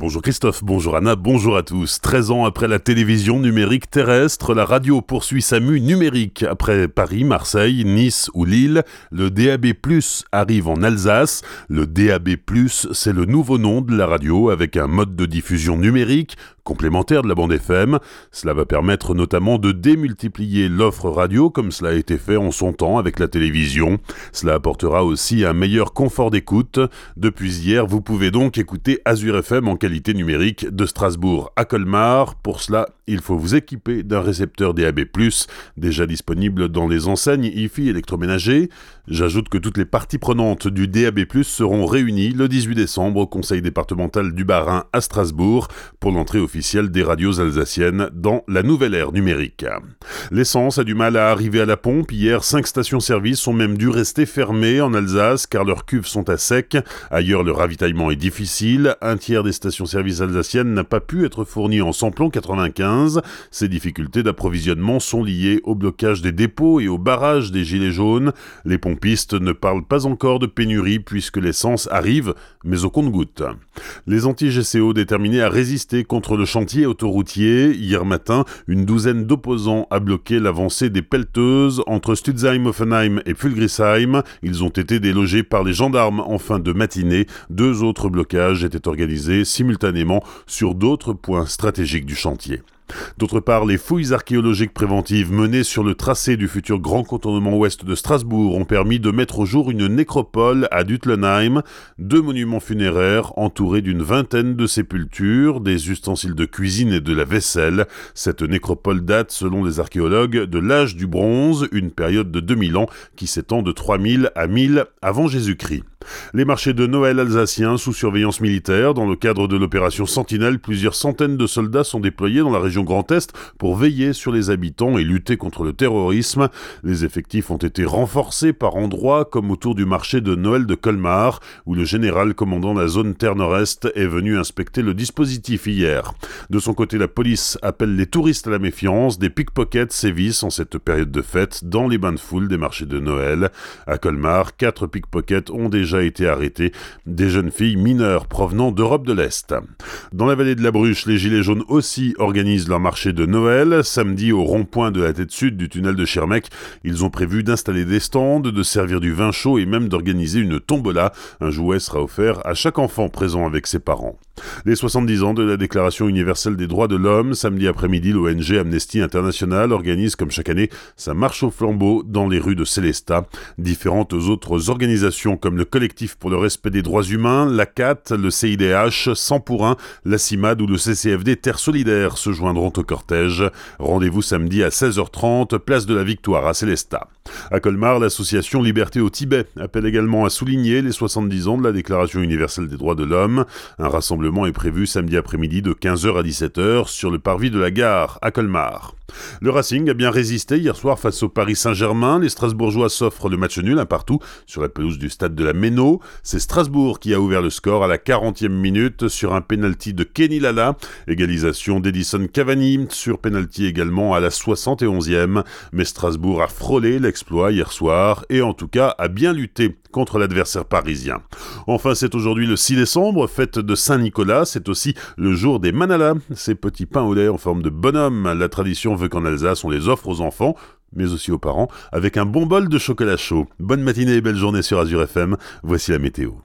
Bonjour Christophe, bonjour Anna, bonjour à tous. 13 ans après la télévision numérique terrestre, la radio poursuit sa mue numérique. Après Paris, Marseille, Nice ou Lille, le DAB+, arrive en Alsace. Le DAB+, c'est le nouveau nom de la radio avec un mode de diffusion numérique complémentaire de la bande FM. Cela va permettre notamment de démultiplier l'offre radio comme cela a été fait en son temps avec la télévision. Cela apportera aussi un meilleur confort d'écoute. Depuis hier, vous pouvez donc écouter Azure FM en qualité numérique de Strasbourg à Colmar. Pour cela, il faut vous équiper d'un récepteur DAB+, déjà disponible dans les enseignes IFI électroménager. J'ajoute que toutes les parties prenantes du DAB+, seront réunies le 18 décembre au conseil départemental du Bas-Rhin à Strasbourg pour l'entrée officielle des radios alsaciennes dans la nouvelle ère numérique. L'essence a du mal à arriver à la pompe. Hier, cinq stations-service ont même dû rester fermées en Alsace car leurs cuves sont à sec. Ailleurs, le ravitaillement est difficile. Un tiers des stations-service alsaciennes n'a pas pu être fourni en samplon 95. Ces difficultés d'approvisionnement sont liées au blocage des dépôts et au barrage des gilets jaunes. Les pompistes ne parlent pas encore de pénurie puisque l'essence arrive, mais au compte-gouttes. Les anti-GCO déterminés à résister contre le chantier autoroutier, hier matin, une douzaine d'opposants a bloqué l'avancée des pelleteuses entre Stutzheim, Offenheim et Fulgrisheim. Ils ont été délogés par les gendarmes en fin de matinée. Deux autres blocages étaient organisés simultanément sur d'autres points stratégiques du chantier. D'autre part, les fouilles archéologiques préventives menées sur le tracé du futur grand contournement ouest de Strasbourg ont permis de mettre au jour une nécropole à Dutlenheim, deux monuments funéraires entourés d'une vingtaine de sépultures, des ustensiles de cuisine et de la vaisselle. Cette nécropole date, selon les archéologues, de l'âge du bronze, une période de 2000 ans qui s'étend de 3000 à 1000 avant Jésus-Christ. Les marchés de Noël alsaciens sous surveillance militaire. Dans le cadre de l'opération Sentinelle, plusieurs centaines de soldats sont déployés dans la région Grand Est pour veiller sur les habitants et lutter contre le terrorisme. Les effectifs ont été renforcés par endroits comme autour du marché de Noël de Colmar, où le général commandant la zone Terre Nord-Est est venu inspecter le dispositif hier. De son côté, la police appelle les touristes à la méfiance. Des pickpockets sévissent en cette période de fête dans les bains de foule des marchés de Noël. À Colmar, quatre pickpockets ont déjà été arrêtés, des jeunes filles mineures provenant d'Europe de l'Est. Dans la vallée de la Bruche, les Gilets jaunes aussi organisent leur marché de Noël. Samedi, au rond-point de la tête sud du tunnel de Schirmeck, ils ont prévu d'installer des stands, de servir du vin chaud et même d'organiser une tombola. Un jouet sera offert à chaque enfant présent avec ses parents. Les 70 ans de la Déclaration universelle des droits de l'homme, samedi après-midi, l'ONG Amnesty International organise comme chaque année sa marche au flambeau dans les rues de Célestat. Différentes autres organisations comme le Collectif pour le respect des droits humains, la CAT, le CIDH, 100 pour 1, la CIMAD ou le CCFD Terre Solidaire se joindront au cortège. Rendez-vous samedi à 16h30, place de la Victoire à Célestat. À Colmar, l'association Liberté au Tibet appelle également à souligner les 70 ans de la Déclaration universelle des droits de l'homme. Un rassemblement est prévu samedi après-midi de 15h à 17h sur le parvis de la gare à Colmar. Le Racing a bien résisté hier soir face au Paris Saint-Germain. Les Strasbourgeois s'offrent le match nul un partout sur la pelouse du stade de la Méno. C'est Strasbourg qui a ouvert le score à la 40e minute sur un penalty de Kenny Lala. Égalisation d'Edison Cavani sur penalty également à la 71e. Mais Strasbourg a frôlé l'exploit hier soir et en tout cas a bien lutté contre l'adversaire parisien. Enfin, c'est aujourd'hui le 6 décembre, fête de Saint-Nicolas. C'est aussi le jour des manalas, ces petits pains au lait en forme de bonhomme. La tradition veut qu'en Alsace, on les offre aux enfants, mais aussi aux parents, avec un bon bol de chocolat chaud. Bonne matinée et belle journée sur Azure FM. Voici la météo.